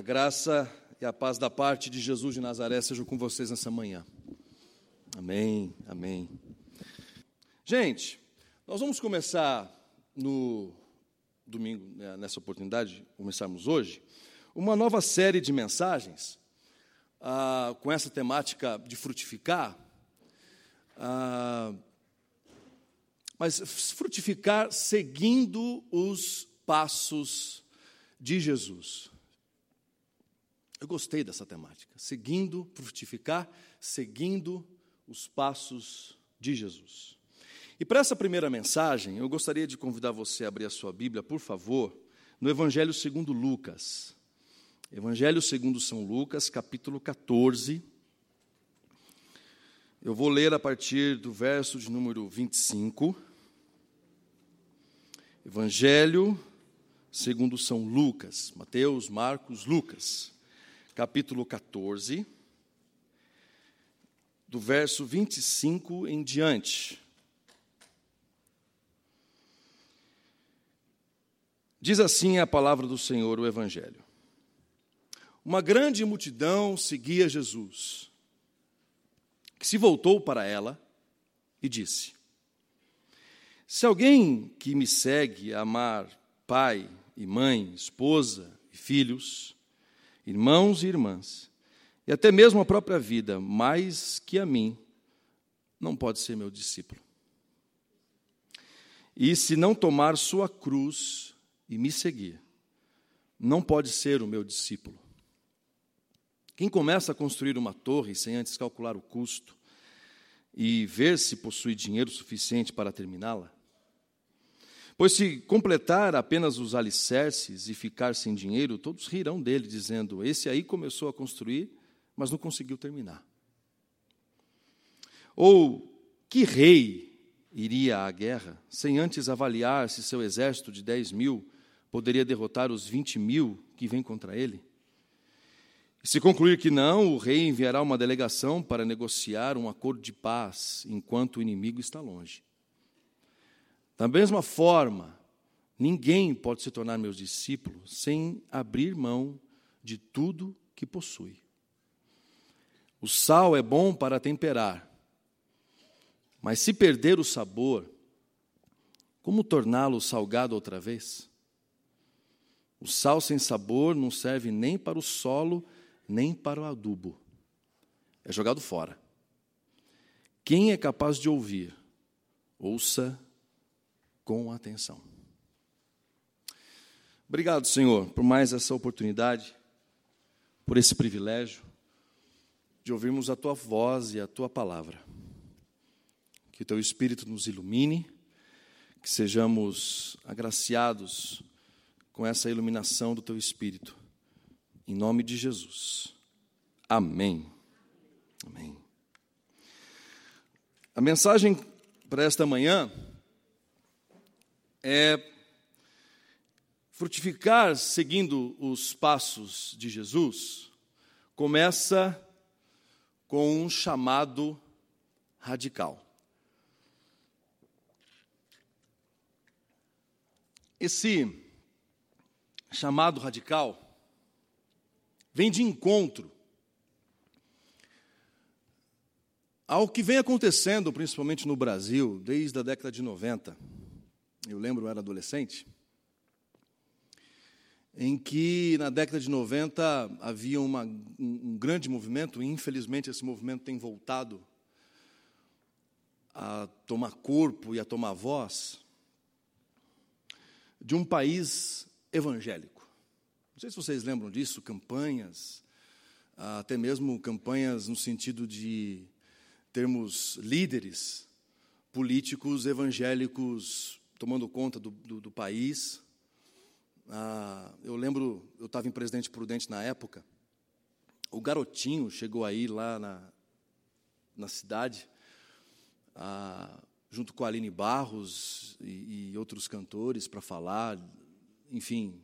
A graça e a paz da parte de Jesus de Nazaré sejam com vocês nessa manhã. Amém, amém. Gente, nós vamos começar no domingo, né, nessa oportunidade, começarmos hoje, uma nova série de mensagens ah, com essa temática de frutificar. Ah, mas frutificar seguindo os passos de Jesus. Eu gostei dessa temática. Seguindo, frutificar, seguindo os passos de Jesus. E para essa primeira mensagem, eu gostaria de convidar você a abrir a sua Bíblia, por favor, no Evangelho segundo Lucas. Evangelho segundo São Lucas, capítulo 14. Eu vou ler a partir do verso de número 25. Evangelho segundo São Lucas, Mateus, Marcos, Lucas, capítulo 14, do verso 25 em diante. Diz assim a palavra do Senhor, o Evangelho. Uma grande multidão seguia Jesus, que se voltou para ela e disse: Se alguém que me segue amar pai e mãe, esposa e filhos, irmãos e irmãs, e até mesmo a própria vida, mais que a mim, não pode ser meu discípulo. E se não tomar sua cruz e me seguir, não pode ser o meu discípulo. Quem começa a construir uma torre sem antes calcular o custo e ver se possui dinheiro suficiente para terminá-la, Pois se completar apenas os alicerces e ficar sem dinheiro, todos rirão dele, dizendo: Esse aí começou a construir, mas não conseguiu terminar. Ou que rei iria à guerra sem antes avaliar se seu exército de 10 mil poderia derrotar os 20 mil que vêm contra ele? E se concluir que não, o rei enviará uma delegação para negociar um acordo de paz enquanto o inimigo está longe. Da mesma forma, ninguém pode se tornar meu discípulo sem abrir mão de tudo que possui. O sal é bom para temperar, mas se perder o sabor, como torná-lo salgado outra vez? O sal sem sabor não serve nem para o solo, nem para o adubo. É jogado fora. Quem é capaz de ouvir, ouça com atenção. Obrigado, Senhor, por mais essa oportunidade, por esse privilégio de ouvirmos a tua voz e a tua palavra. Que o teu Espírito nos ilumine, que sejamos agraciados com essa iluminação do teu Espírito. Em nome de Jesus. Amém. Amém. A mensagem para esta manhã é frutificar seguindo os passos de Jesus começa com um chamado radical. Esse chamado radical vem de encontro ao que vem acontecendo, principalmente no Brasil, desde a década de 90 eu lembro, eu era adolescente, em que na década de 90 havia uma, um, grande movimento, e infelizmente esse movimento tem voltado a tomar corpo e a tomar voz, de um país evangélico. Não sei se vocês lembram disso, campanhas, até mesmo campanhas no sentido de termos líderes políticos evangélicos tomando conta do, do, do país. Ah, eu lembro, eu estava em Presidente Prudente na época, o garotinho chegou aí lá na, na cidade, ah, junto com a Aline Barros e, e outros cantores para falar, enfim,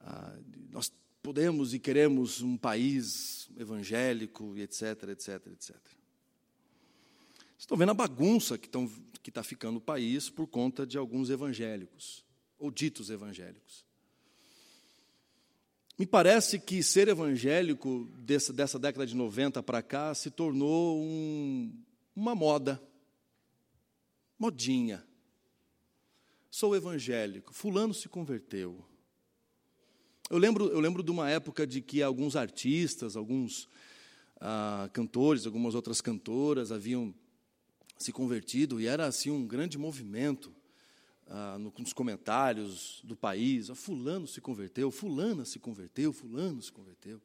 ah, nós podemos e queremos um país evangélico e etc, etc, etc. Estão vendo a bagunça que estão que está ficando o país por conta de alguns evangélicos, ou ditos evangélicos. Me parece que ser evangélico dessa, dessa década de 90 para cá se tornou um, uma moda, modinha. Sou evangélico, fulano se converteu. Eu lembro, eu lembro de uma época de que alguns artistas, alguns ah, cantores, algumas outras cantoras haviam se convertido e era assim um grande movimento ah, nos comentários do país. Fulano se converteu, fulana se converteu, fulano se converteu.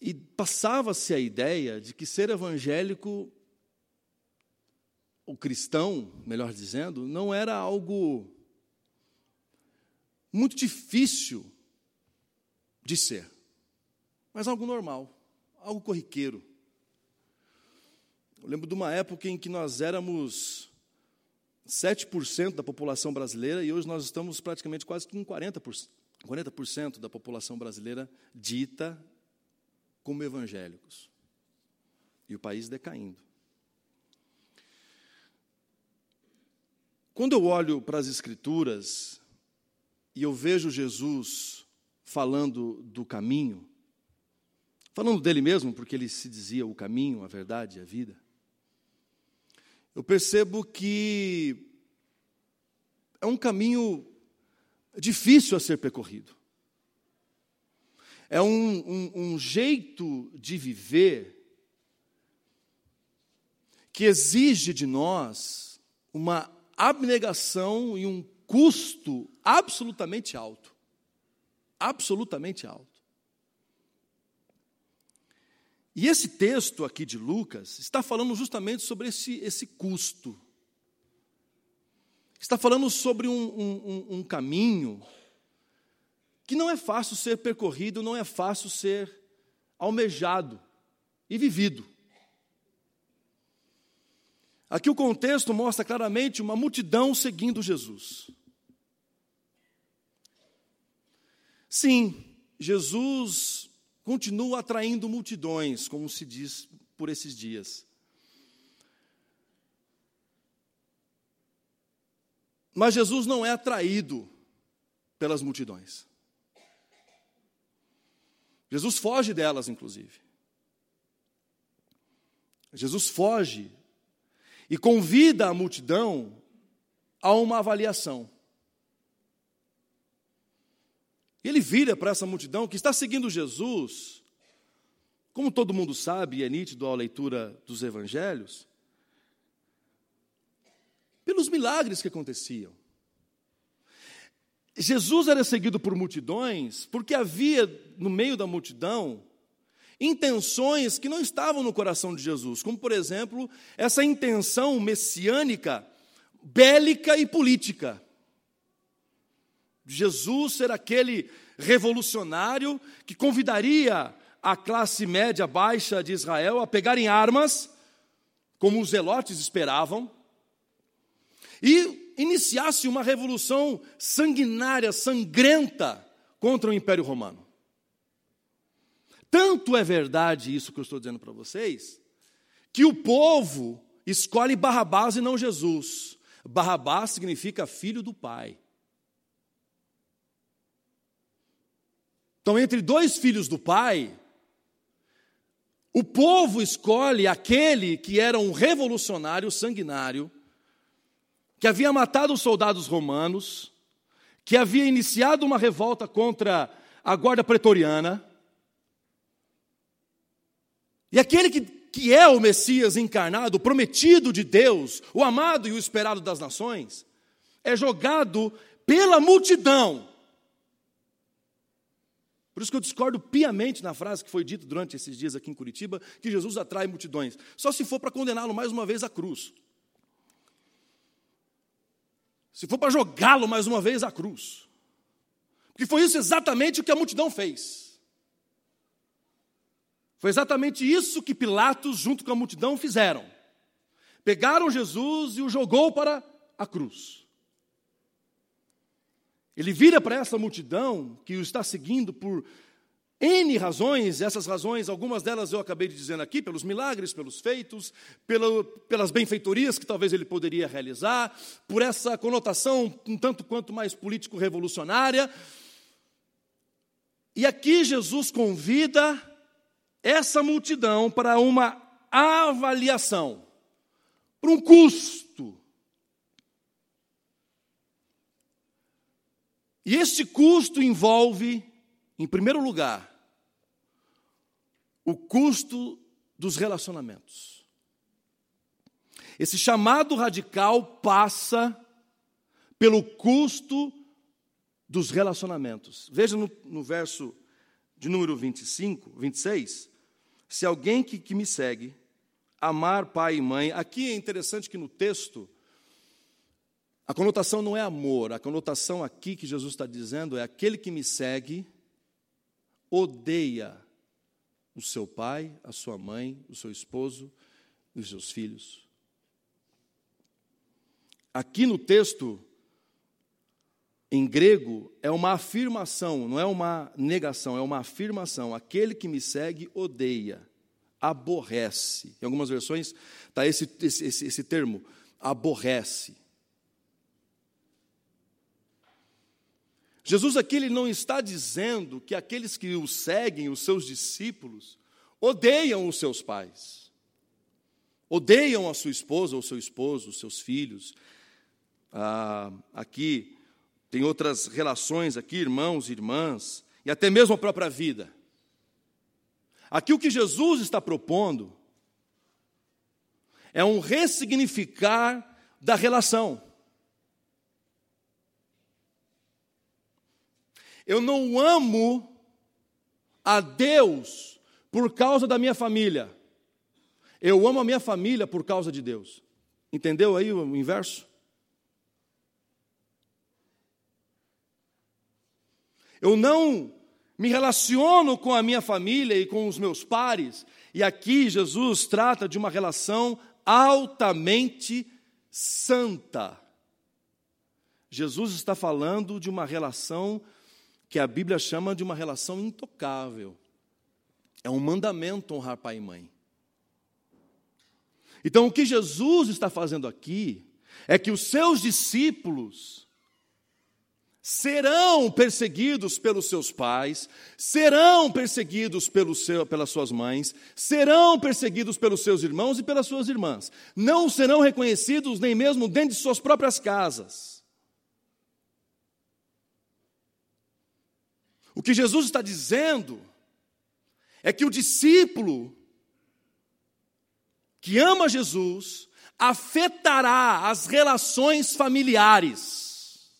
E passava-se a ideia de que ser evangélico, o cristão, melhor dizendo, não era algo muito difícil de ser, mas algo normal, algo corriqueiro. Eu lembro de uma época em que nós éramos 7% da população brasileira e hoje nós estamos praticamente quase em 40%, 40% da população brasileira dita como evangélicos. E o país decaindo. Quando eu olho para as Escrituras e eu vejo Jesus falando do caminho, falando dele mesmo, porque ele se dizia o caminho, a verdade e a vida, eu percebo que é um caminho difícil a ser percorrido. É um, um, um jeito de viver que exige de nós uma abnegação e um custo absolutamente alto. Absolutamente alto. E esse texto aqui de Lucas está falando justamente sobre esse, esse custo. Está falando sobre um, um, um caminho que não é fácil ser percorrido, não é fácil ser almejado e vivido. Aqui o contexto mostra claramente uma multidão seguindo Jesus. Sim, Jesus continua atraindo multidões, como se diz por esses dias. Mas Jesus não é atraído pelas multidões. Jesus foge delas, inclusive. Jesus foge e convida a multidão a uma avaliação. Ele vira para essa multidão que está seguindo Jesus, como todo mundo sabe, e é nítido à leitura dos evangelhos, pelos milagres que aconteciam. Jesus era seguido por multidões porque havia no meio da multidão intenções que não estavam no coração de Jesus, como por exemplo, essa intenção messiânica, bélica e política. Jesus ser aquele revolucionário que convidaria a classe média baixa de Israel a pegarem armas, como os zelotes esperavam, e iniciasse uma revolução sanguinária, sangrenta contra o Império Romano. Tanto é verdade isso que eu estou dizendo para vocês, que o povo escolhe Barrabás e não Jesus. Barrabás significa filho do pai. Então, entre dois filhos do pai, o povo escolhe aquele que era um revolucionário sanguinário, que havia matado os soldados romanos, que havia iniciado uma revolta contra a guarda pretoriana, e aquele que, que é o Messias encarnado, o prometido de Deus, o amado e o esperado das nações, é jogado pela multidão por isso que eu discordo piamente na frase que foi dita durante esses dias aqui em Curitiba, que Jesus atrai multidões. Só se for para condená-lo mais uma vez à cruz. Se for para jogá-lo mais uma vez à cruz. Porque foi isso exatamente o que a multidão fez. Foi exatamente isso que Pilatos, junto com a multidão, fizeram. Pegaram Jesus e o jogou para a cruz. Ele vira para essa multidão que o está seguindo por N razões, essas razões, algumas delas eu acabei de dizer aqui, pelos milagres, pelos feitos, pelas benfeitorias que talvez ele poderia realizar, por essa conotação um tanto quanto mais político-revolucionária. E aqui Jesus convida essa multidão para uma avaliação, para um custo. E este custo envolve, em primeiro lugar, o custo dos relacionamentos. Esse chamado radical passa pelo custo dos relacionamentos. Veja no, no verso de número 25, 26. Se alguém que, que me segue amar pai e mãe, aqui é interessante que no texto a conotação não é amor, a conotação aqui que Jesus está dizendo é aquele que me segue odeia o seu pai, a sua mãe, o seu esposo e os seus filhos. Aqui no texto, em grego, é uma afirmação, não é uma negação, é uma afirmação. Aquele que me segue odeia, aborrece. Em algumas versões está esse, esse, esse, esse termo, aborrece. Jesus aqui ele não está dizendo que aqueles que o seguem, os seus discípulos, odeiam os seus pais, odeiam a sua esposa, ou seu esposo, os seus filhos. Ah, aqui tem outras relações aqui, irmãos e irmãs, e até mesmo a própria vida. Aqui o que Jesus está propondo é um ressignificar da relação. Eu não amo a Deus por causa da minha família. Eu amo a minha família por causa de Deus. Entendeu aí o inverso? Eu não me relaciono com a minha família e com os meus pares. E aqui Jesus trata de uma relação altamente santa. Jesus está falando de uma relação que a Bíblia chama de uma relação intocável. É um mandamento honrar pai e mãe. Então, o que Jesus está fazendo aqui é que os seus discípulos serão perseguidos pelos seus pais, serão perseguidos pelo seu, pelas suas mães, serão perseguidos pelos seus irmãos e pelas suas irmãs. Não serão reconhecidos nem mesmo dentro de suas próprias casas. O que Jesus está dizendo é que o discípulo que ama Jesus afetará as relações familiares,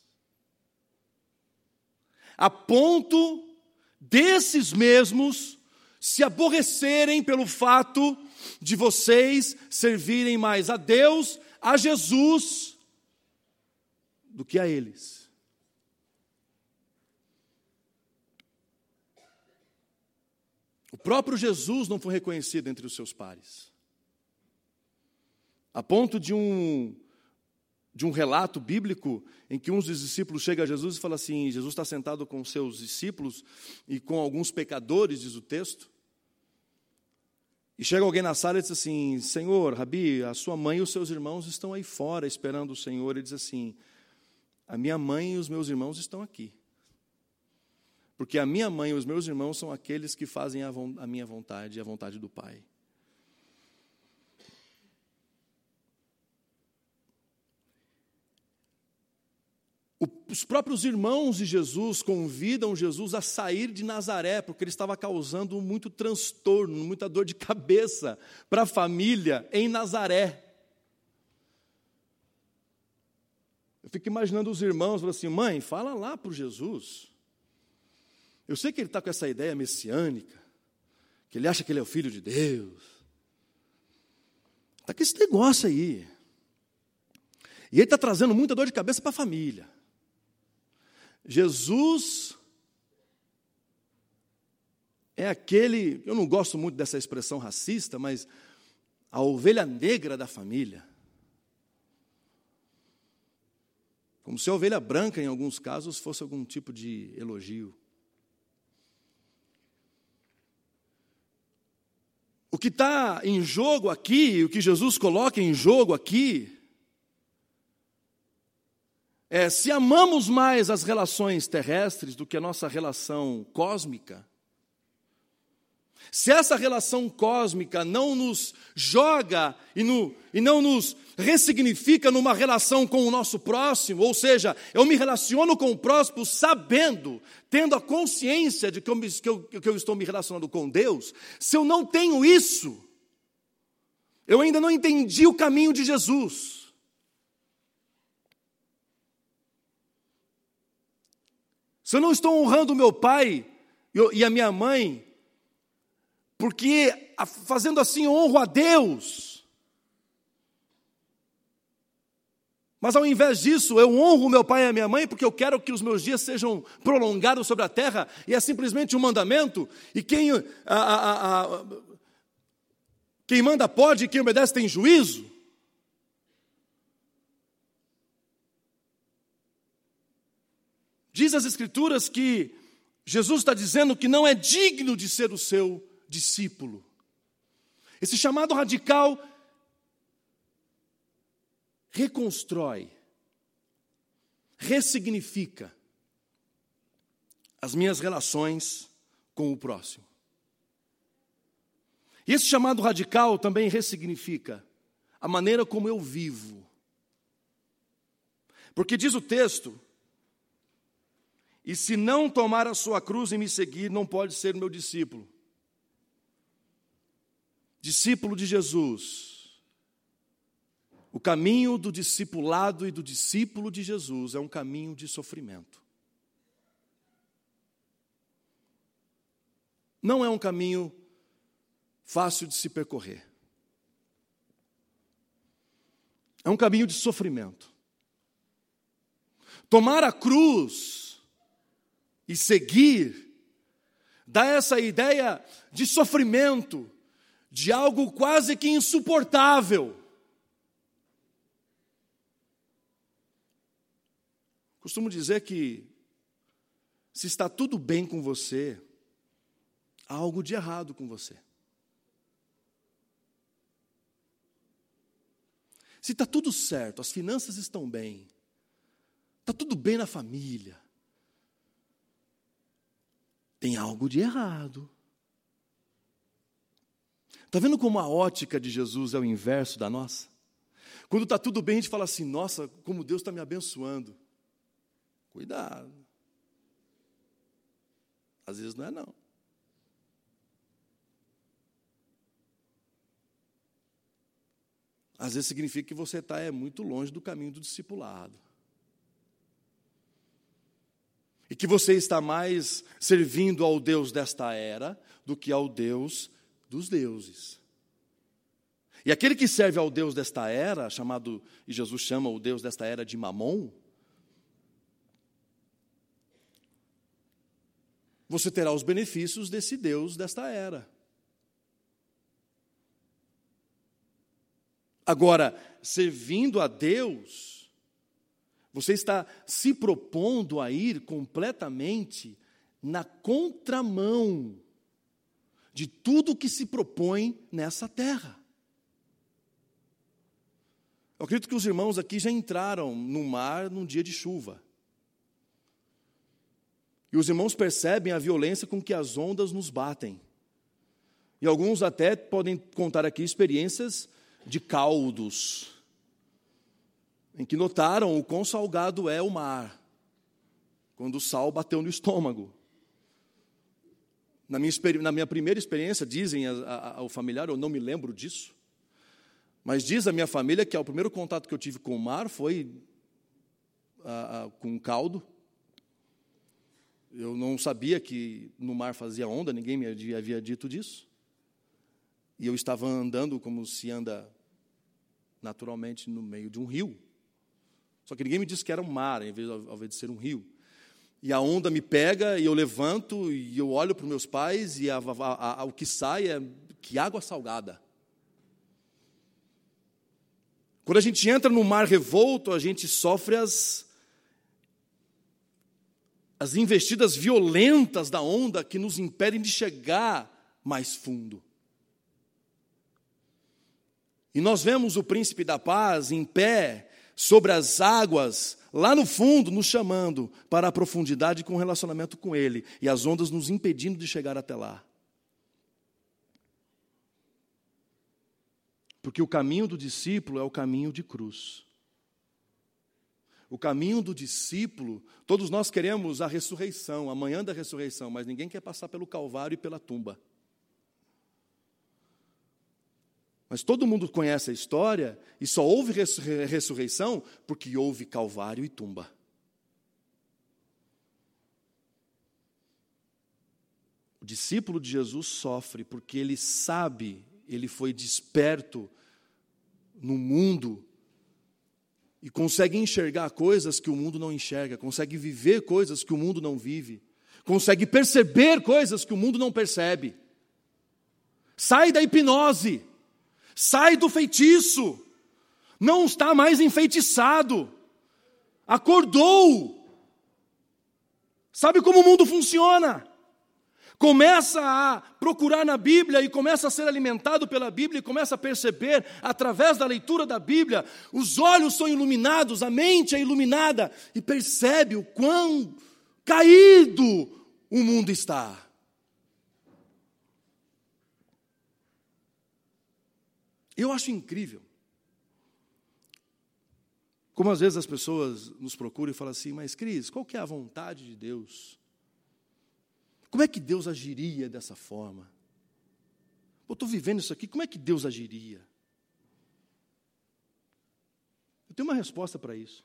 a ponto desses mesmos se aborrecerem pelo fato de vocês servirem mais a Deus, a Jesus, do que a eles. Próprio Jesus não foi reconhecido entre os seus pares. A ponto de um, de um relato bíblico em que um dos discípulos chega a Jesus e fala assim: Jesus está sentado com seus discípulos e com alguns pecadores, diz o texto. E chega alguém na sala e diz assim: Senhor, Rabi, a sua mãe e os seus irmãos estão aí fora esperando o Senhor. Ele diz assim: A minha mãe e os meus irmãos estão aqui. Porque a minha mãe e os meus irmãos são aqueles que fazem a, a minha vontade e a vontade do Pai. Os próprios irmãos de Jesus convidam Jesus a sair de Nazaré, porque ele estava causando muito transtorno, muita dor de cabeça para a família em Nazaré. Eu fico imaginando os irmãos falando assim: mãe, fala lá para Jesus eu sei que ele está com essa ideia messiânica, que ele acha que ele é o filho de Deus. Está com esse negócio aí. E ele está trazendo muita dor de cabeça para a família. Jesus é aquele, eu não gosto muito dessa expressão racista, mas a ovelha negra da família. Como se a ovelha branca, em alguns casos, fosse algum tipo de elogio. O que está em jogo aqui, o que Jesus coloca em jogo aqui, é se amamos mais as relações terrestres do que a nossa relação cósmica, se essa relação cósmica não nos joga e, no, e não nos ressignifica numa relação com o nosso próximo, ou seja, eu me relaciono com o próximo sabendo, tendo a consciência de que eu, que eu, que eu estou me relacionando com Deus, se eu não tenho isso, eu ainda não entendi o caminho de Jesus. Se eu não estou honrando meu pai e a minha mãe, porque fazendo assim honro a Deus. Mas ao invés disso, eu honro meu pai e a minha mãe porque eu quero que os meus dias sejam prolongados sobre a terra, e é simplesmente um mandamento, e quem, a, a, a, quem manda pode e quem obedece tem juízo. Diz as Escrituras que Jesus está dizendo que não é digno de ser o seu discípulo. Esse chamado radical reconstrói, ressignifica as minhas relações com o próximo. E esse chamado radical também ressignifica a maneira como eu vivo. Porque diz o texto: e se não tomar a sua cruz e me seguir, não pode ser meu discípulo discípulo de Jesus, o caminho do discipulado e do discípulo de Jesus é um caminho de sofrimento. Não é um caminho fácil de se percorrer. É um caminho de sofrimento. Tomar a cruz e seguir dá essa ideia de sofrimento, de algo quase que insuportável. Costumo dizer que se está tudo bem com você, há algo de errado com você. Se está tudo certo, as finanças estão bem, está tudo bem na família, tem algo de errado. Está vendo como a ótica de Jesus é o inverso da nossa? Quando está tudo bem, a gente fala assim: nossa, como Deus está me abençoando. Cuidado. Às vezes não é, não. Às vezes significa que você está é, muito longe do caminho do discipulado. E que você está mais servindo ao Deus desta era do que ao Deus dos deuses. E aquele que serve ao Deus desta era, chamado, e Jesus chama o Deus desta era de Mamon, você terá os benefícios desse Deus desta era. Agora, servindo a Deus, você está se propondo a ir completamente na contramão de tudo que se propõe nessa terra. Eu acredito que os irmãos aqui já entraram no mar num dia de chuva. E os irmãos percebem a violência com que as ondas nos batem. E alguns até podem contar aqui experiências de caldos, em que notaram o quão salgado é o mar, quando o sal bateu no estômago. Na minha, na minha primeira experiência, dizem ao familiar, eu não me lembro disso, mas diz a minha família que o primeiro contato que eu tive com o mar foi com um caldo. Eu não sabia que no mar fazia onda, ninguém me havia, dito disso. E eu estava andando como se anda naturalmente no meio de um rio. Só que ninguém me disse que era um mar, ao invés de ser um rio. E a onda me pega e eu levanto e eu olho para os meus pais e a, a, a, o que sai é que água salgada. Quando a gente entra no mar revolto, a gente sofre as, as investidas violentas da onda que nos impedem de chegar mais fundo. E nós vemos o príncipe da paz em pé sobre as águas, lá no fundo, nos chamando para a profundidade com relacionamento com Ele, e as ondas nos impedindo de chegar até lá. Porque o caminho do discípulo é o caminho de cruz. O caminho do discípulo, todos nós queremos a ressurreição, a manhã da ressurreição, mas ninguém quer passar pelo Calvário e pela tumba. Mas todo mundo conhece a história e só houve ressurreição porque houve Calvário e tumba. O discípulo de Jesus sofre porque ele sabe, ele foi desperto no mundo e consegue enxergar coisas que o mundo não enxerga, consegue viver coisas que o mundo não vive, consegue perceber coisas que o mundo não percebe. Sai da hipnose. Sai do feitiço. Não está mais enfeitiçado. Acordou. Sabe como o mundo funciona? Começa a procurar na Bíblia e começa a ser alimentado pela Bíblia e começa a perceber através da leitura da Bíblia, os olhos são iluminados, a mente é iluminada e percebe o quão caído o mundo está. Eu acho incrível. Como às vezes as pessoas nos procuram e falam assim, mas Cris, qual que é a vontade de Deus? Como é que Deus agiria dessa forma? Eu estou vivendo isso aqui, como é que Deus agiria? Eu tenho uma resposta para isso.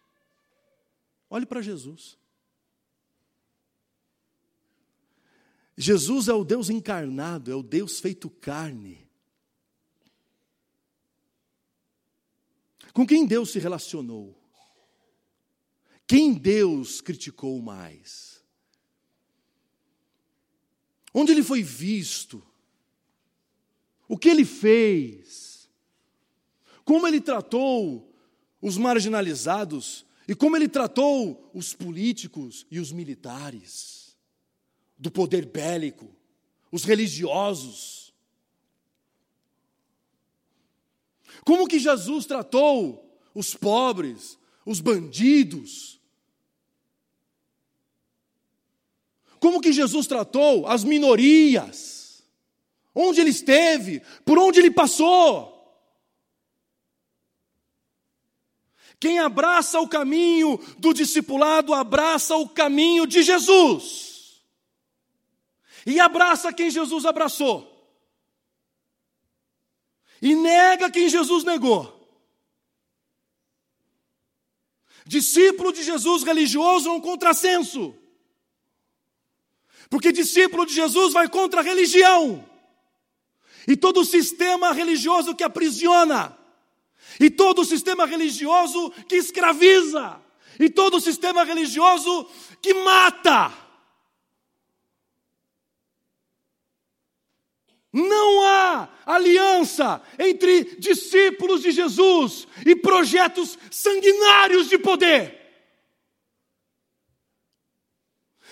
Olhe para Jesus. Jesus é o Deus encarnado, é o Deus feito carne. Com quem Deus se relacionou? Quem Deus criticou mais? Onde ele foi visto? O que ele fez? Como ele tratou os marginalizados e como ele tratou os políticos e os militares, do poder bélico, os religiosos? Como que Jesus tratou os pobres, os bandidos? Como que Jesus tratou as minorias? Onde ele esteve? Por onde ele passou? Quem abraça o caminho do discipulado, abraça o caminho de Jesus. E abraça quem Jesus abraçou e nega quem Jesus negou. Discípulo de Jesus religioso é um contrassenso. Porque discípulo de Jesus vai contra a religião. E todo o sistema religioso que aprisiona. E todo o sistema religioso que escraviza. E todo o sistema religioso que mata. Não há aliança entre discípulos de Jesus e projetos sanguinários de poder.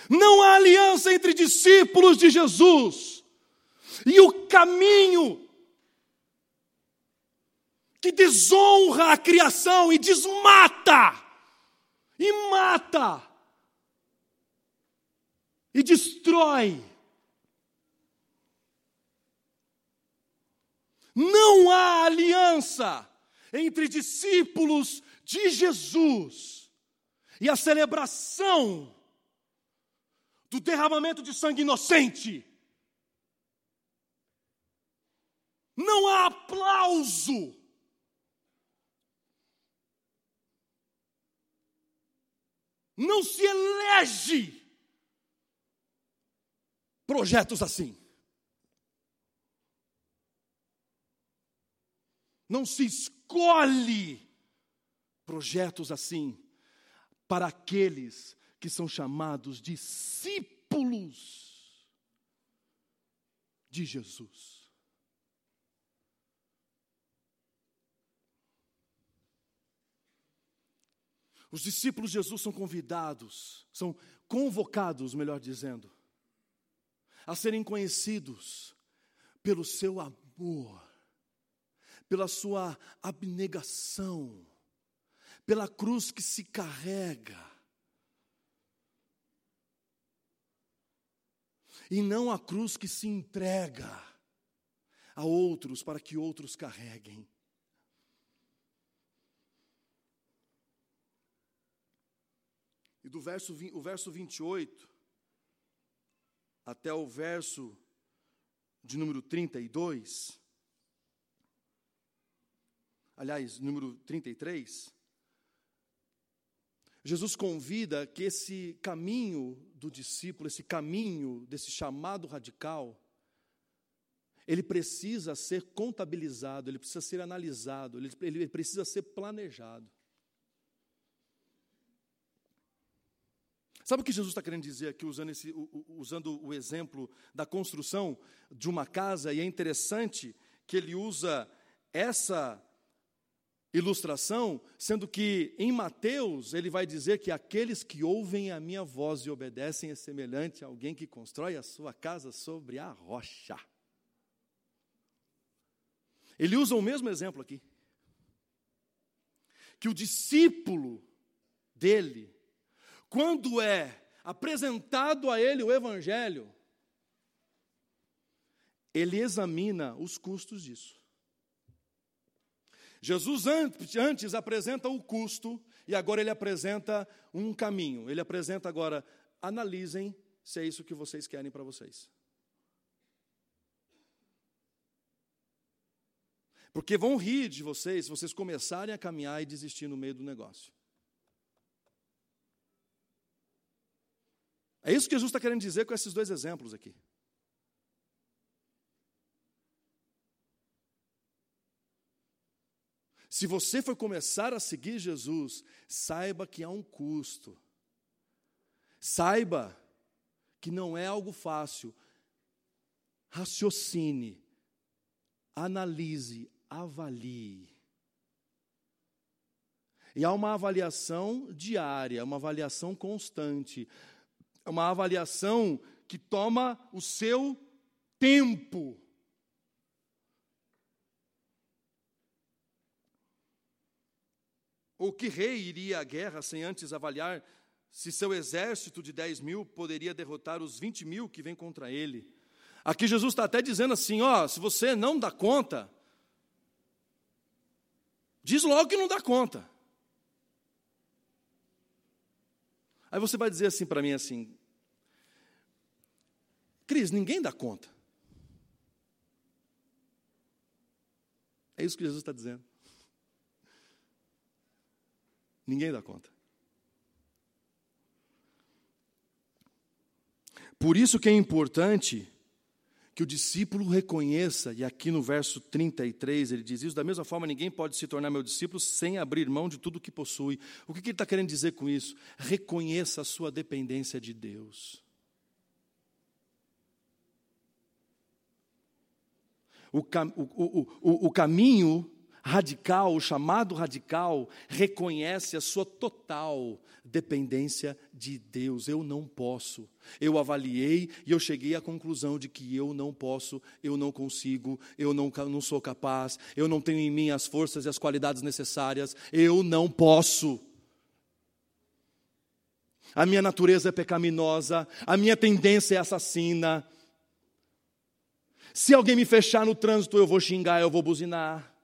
Não há aliança entre discípulos de Jesus e o caminho que desonra a criação e desmata, e mata, e destrói. Não há aliança entre discípulos de Jesus e a celebração do derramamento de sangue inocente. Não há aplauso. Não se elege projetos assim. Não se escolhe projetos assim para aqueles que são chamados discípulos de Jesus. Os discípulos de Jesus são convidados, são convocados, melhor dizendo, a serem conhecidos pelo seu amor pela sua abnegação, pela cruz que se carrega. E não a cruz que se entrega a outros para que outros carreguem. E do verso, o verso 28 até o verso de número 32, aliás, número 33, Jesus convida que esse caminho do discípulo, esse caminho desse chamado radical, ele precisa ser contabilizado, ele precisa ser analisado, ele, ele precisa ser planejado. Sabe o que Jesus está querendo dizer aqui, usando, esse, usando o exemplo da construção de uma casa? E é interessante que ele usa essa ilustração, sendo que em Mateus ele vai dizer que aqueles que ouvem a minha voz e obedecem é semelhante a alguém que constrói a sua casa sobre a rocha. Ele usa o mesmo exemplo aqui. Que o discípulo dele quando é apresentado a ele o Evangelho, ele examina os custos disso. Jesus antes apresenta o custo e agora ele apresenta um caminho. Ele apresenta agora, analisem se é isso que vocês querem para vocês. Porque vão rir de vocês se vocês começarem a caminhar e desistir no meio do negócio. É isso que Jesus está querendo dizer com esses dois exemplos aqui. Se você for começar a seguir Jesus, saiba que há um custo. Saiba que não é algo fácil. Raciocine, analise, avalie. E há uma avaliação diária, uma avaliação constante. É uma avaliação que toma o seu tempo. Ou que rei iria à guerra sem antes avaliar se seu exército de 10 mil poderia derrotar os 20 mil que vêm contra ele? Aqui Jesus está até dizendo assim: ó, se você não dá conta, diz logo que não dá conta. Aí você vai dizer assim para mim assim, Cris, ninguém dá conta. É isso que Jesus está dizendo. Ninguém dá conta. Por isso que é importante que o discípulo reconheça, e aqui no verso 33 ele diz isso, da mesma forma ninguém pode se tornar meu discípulo sem abrir mão de tudo que possui. O que ele está querendo dizer com isso? Reconheça a sua dependência de Deus. O, o, o, o caminho radical, o chamado radical, reconhece a sua total dependência de Deus. Eu não posso. Eu avaliei e eu cheguei à conclusão de que eu não posso, eu não consigo, eu não, não sou capaz, eu não tenho em mim as forças e as qualidades necessárias, eu não posso. A minha natureza é pecaminosa, a minha tendência é assassina, se alguém me fechar no trânsito, eu vou xingar, eu vou buzinar.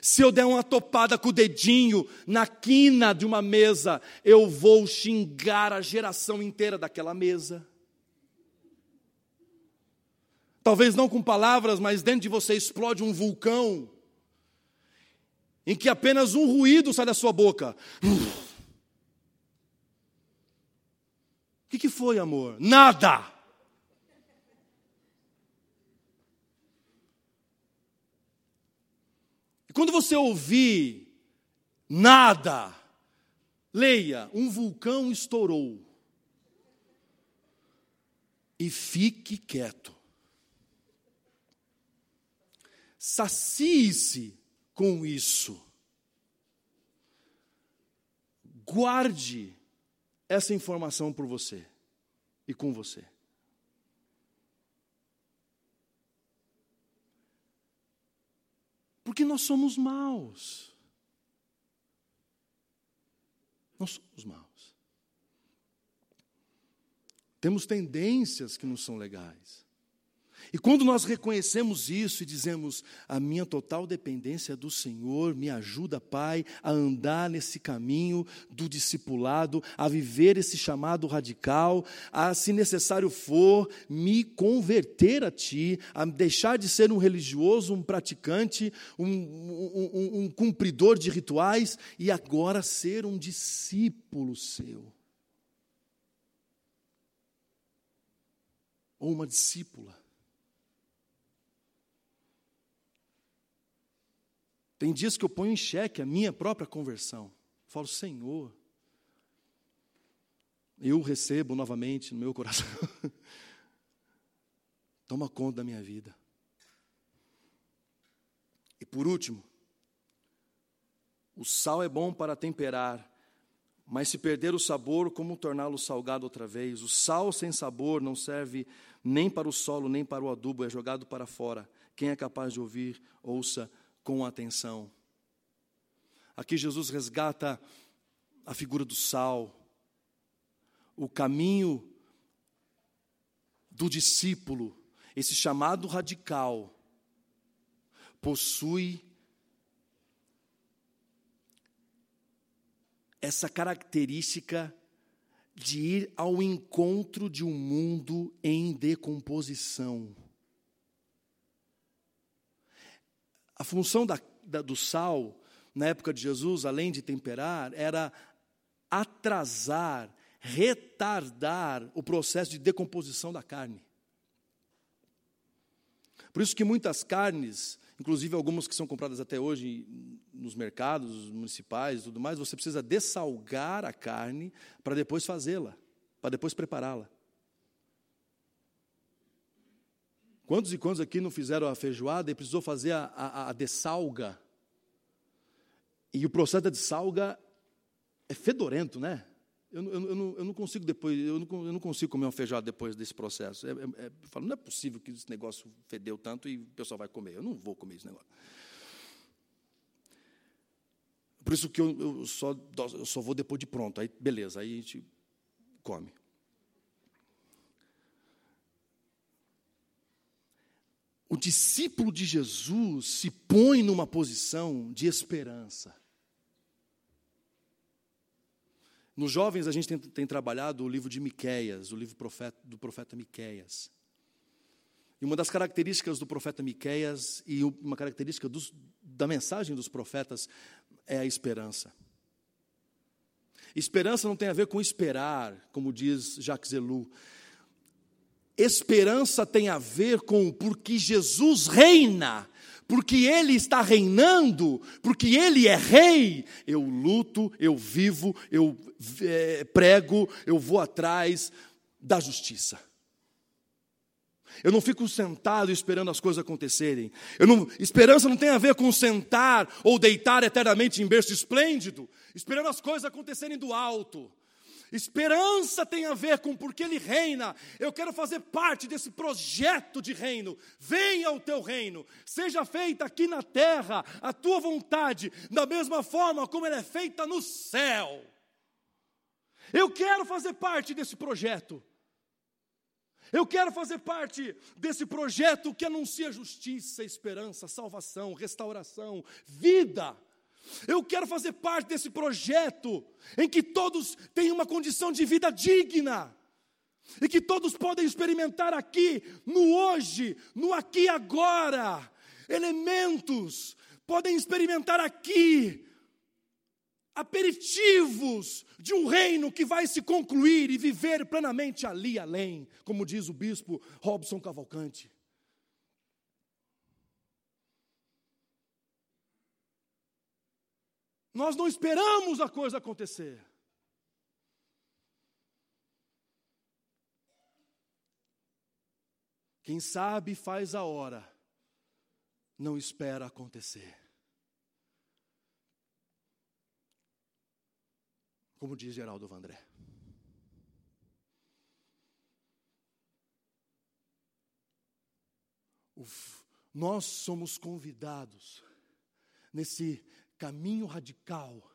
Se eu der uma topada com o dedinho na quina de uma mesa, eu vou xingar a geração inteira daquela mesa. Talvez não com palavras, mas dentro de você explode um vulcão, em que apenas um ruído sai da sua boca. O que, que foi, amor? Nada! Quando você ouvir nada, leia: um vulcão estourou. E fique quieto. Sacie-se com isso. Guarde essa informação por você e com você. Porque nós somos maus. Nós somos maus. Temos tendências que não são legais. E quando nós reconhecemos isso e dizemos, a minha total dependência é do Senhor, me ajuda, Pai, a andar nesse caminho do discipulado, a viver esse chamado radical, a, se necessário for, me converter a Ti, a deixar de ser um religioso, um praticante, um, um, um, um cumpridor de rituais e agora ser um discípulo seu. Ou uma discípula. Tem dias que eu ponho em xeque a minha própria conversão. Falo, Senhor, eu recebo novamente no meu coração. Toma conta da minha vida. E por último, o sal é bom para temperar, mas se perder o sabor, como torná-lo salgado outra vez? O sal sem sabor não serve nem para o solo, nem para o adubo, é jogado para fora. Quem é capaz de ouvir, ouça com atenção. Aqui Jesus resgata a figura do sal, o caminho do discípulo, esse chamado radical, possui essa característica de ir ao encontro de um mundo em decomposição. A função da, da, do sal, na época de Jesus, além de temperar, era atrasar, retardar o processo de decomposição da carne. Por isso que muitas carnes, inclusive algumas que são compradas até hoje nos mercados municipais e tudo mais, você precisa dessalgar a carne para depois fazê-la, para depois prepará-la. Quantos e quantos aqui não fizeram a feijoada e precisou fazer a, a, a dessalga? E o processo da dessalga é fedorento, né? Eu, eu, eu, não, eu não consigo depois, não, eu não consigo comer uma feijoada depois desse processo. É, é, é, eu falo, não é possível que esse negócio fedeu tanto e o pessoal vai comer. Eu não vou comer esse negócio. Por isso que eu, só, eu só vou depois de pronto. Aí, beleza, aí a gente come. O discípulo de Jesus se põe numa posição de esperança. Nos jovens, a gente tem, tem, trabalhado o livro de Miqueias, o livro profeta, do profeta Miqueias. E uma das características do profeta Miqueias e uma característica dos, da mensagem dos profetas é a esperança. Esperança não tem a ver com esperar, como diz Jacques Ellul. Esperança tem a ver com porque Jesus reina, porque Ele está reinando, porque Ele é rei. Eu luto, eu vivo, eu é, prego, eu vou atrás da justiça. Eu não fico sentado esperando as coisas acontecerem. Não, esperança não tem a ver com sentar ou deitar eternamente em berço esplêndido, esperando as coisas acontecerem do alto. Esperança tem a ver com porque Ele reina. Eu quero fazer parte desse projeto de reino. Venha o teu reino, seja feita aqui na terra a tua vontade, da mesma forma como ela é feita no céu. Eu quero fazer parte desse projeto. Eu quero fazer parte desse projeto que anuncia justiça, esperança, salvação, restauração, vida. Eu quero fazer parte desse projeto em que todos têm uma condição de vida digna. E que todos podem experimentar aqui, no hoje, no aqui e agora, elementos, podem experimentar aqui aperitivos de um reino que vai se concluir e viver plenamente ali além, como diz o bispo Robson Cavalcante. Nós não esperamos a coisa acontecer. Quem sabe faz a hora, não espera acontecer. Como diz Geraldo Vandré. nós somos convidados nesse caminho radical,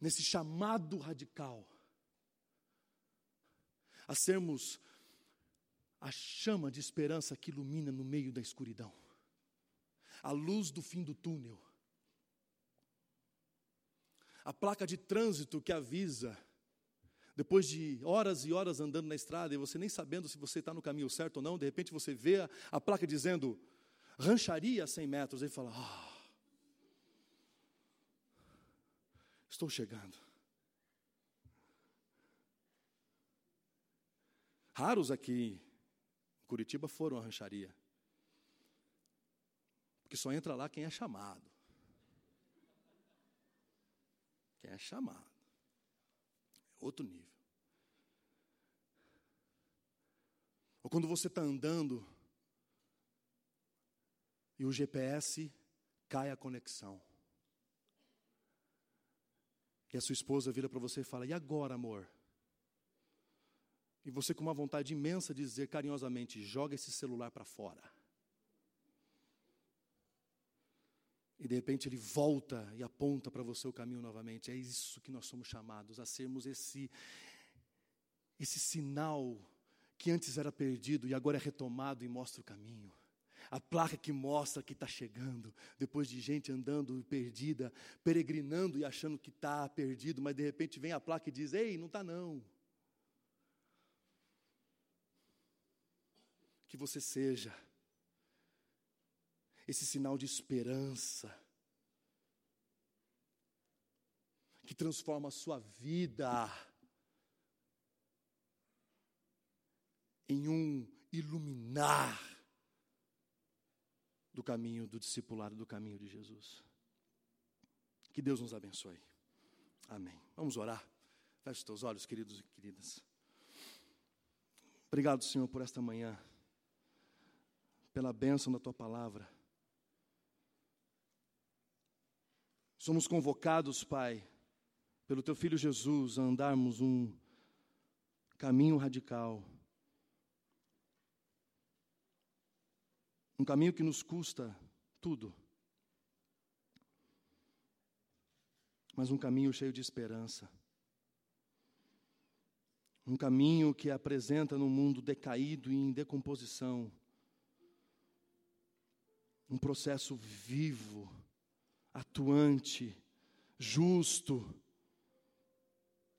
nesse chamado radical, a sermos a chama de esperança que ilumina no meio da escuridão, a luz do fim do túnel, a placa de trânsito que avisa, depois de horas e horas andando na estrada e você nem sabendo se você está no caminho certo ou não, de repente você vê a, a placa dizendo rancharia a 100 metros, e fala: ah, estou chegando. Raros aqui em Curitiba foram à rancharia. Porque só entra lá quem é chamado. Quem é chamado. É outro nível. Ou quando você está andando e o GPS cai a conexão. E a sua esposa vira para você e fala: E agora, amor? E você, com uma vontade imensa de dizer carinhosamente: Joga esse celular para fora. E de repente ele volta e aponta para você o caminho novamente. É isso que nós somos chamados a sermos esse esse sinal que antes era perdido e agora é retomado e mostra o caminho. A placa que mostra que está chegando, depois de gente andando perdida, peregrinando e achando que está perdido, mas de repente vem a placa e diz: Ei, não está não. Que você seja esse sinal de esperança, que transforma a sua vida em um iluminar do caminho do discipulado, do caminho de Jesus. Que Deus nos abençoe. Amém. Vamos orar. Feche os teus olhos, queridos e queridas. Obrigado, Senhor, por esta manhã, pela bênção da tua palavra. Somos convocados, Pai, pelo teu filho Jesus, a andarmos um caminho radical Um caminho que nos custa tudo. Mas um caminho cheio de esperança. Um caminho que apresenta no mundo decaído e em decomposição um processo vivo, atuante, justo,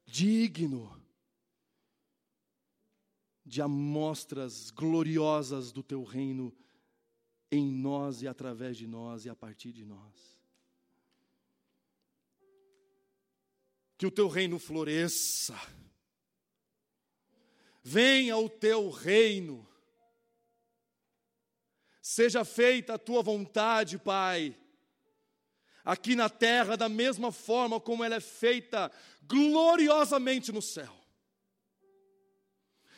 digno de amostras gloriosas do teu reino em nós e através de nós e a partir de nós. Que o teu reino floresça. Venha o teu reino. Seja feita a tua vontade, Pai, aqui na terra, da mesma forma como ela é feita gloriosamente no céu.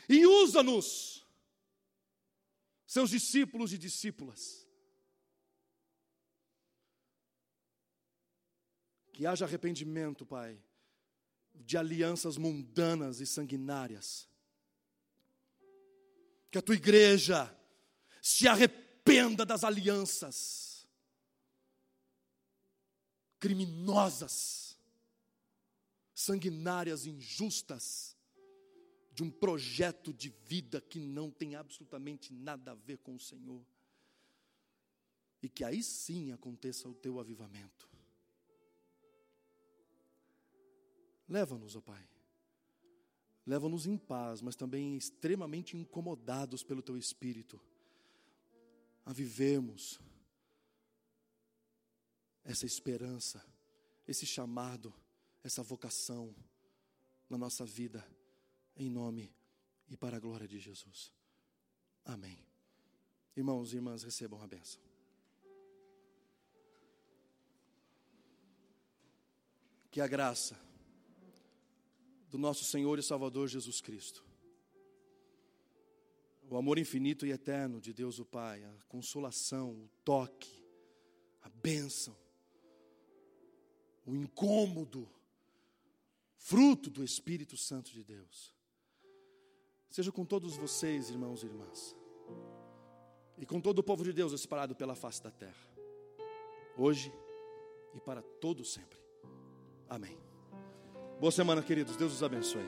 E usa-nos seus discípulos e discípulas. Que haja arrependimento, Pai, de alianças mundanas e sanguinárias. Que a tua igreja se arrependa das alianças criminosas, sanguinárias, injustas de um projeto de vida que não tem absolutamente nada a ver com o Senhor. E que aí sim aconteça o teu avivamento. Leva-nos, ó Pai. Leva-nos em paz, mas também extremamente incomodados pelo teu espírito, a essa esperança, esse chamado, essa vocação na nossa vida em nome e para a glória de Jesus. Amém. Irmãos e irmãs, recebam a bênção. Que a graça do nosso Senhor e Salvador Jesus Cristo, o amor infinito e eterno de Deus o Pai, a consolação, o toque, a bênção, o incômodo, fruto do Espírito Santo de Deus seja com todos vocês, irmãos e irmãs, e com todo o povo de Deus espalhado pela face da terra. hoje e para todo sempre. Amém. Boa semana, queridos. Deus os abençoe.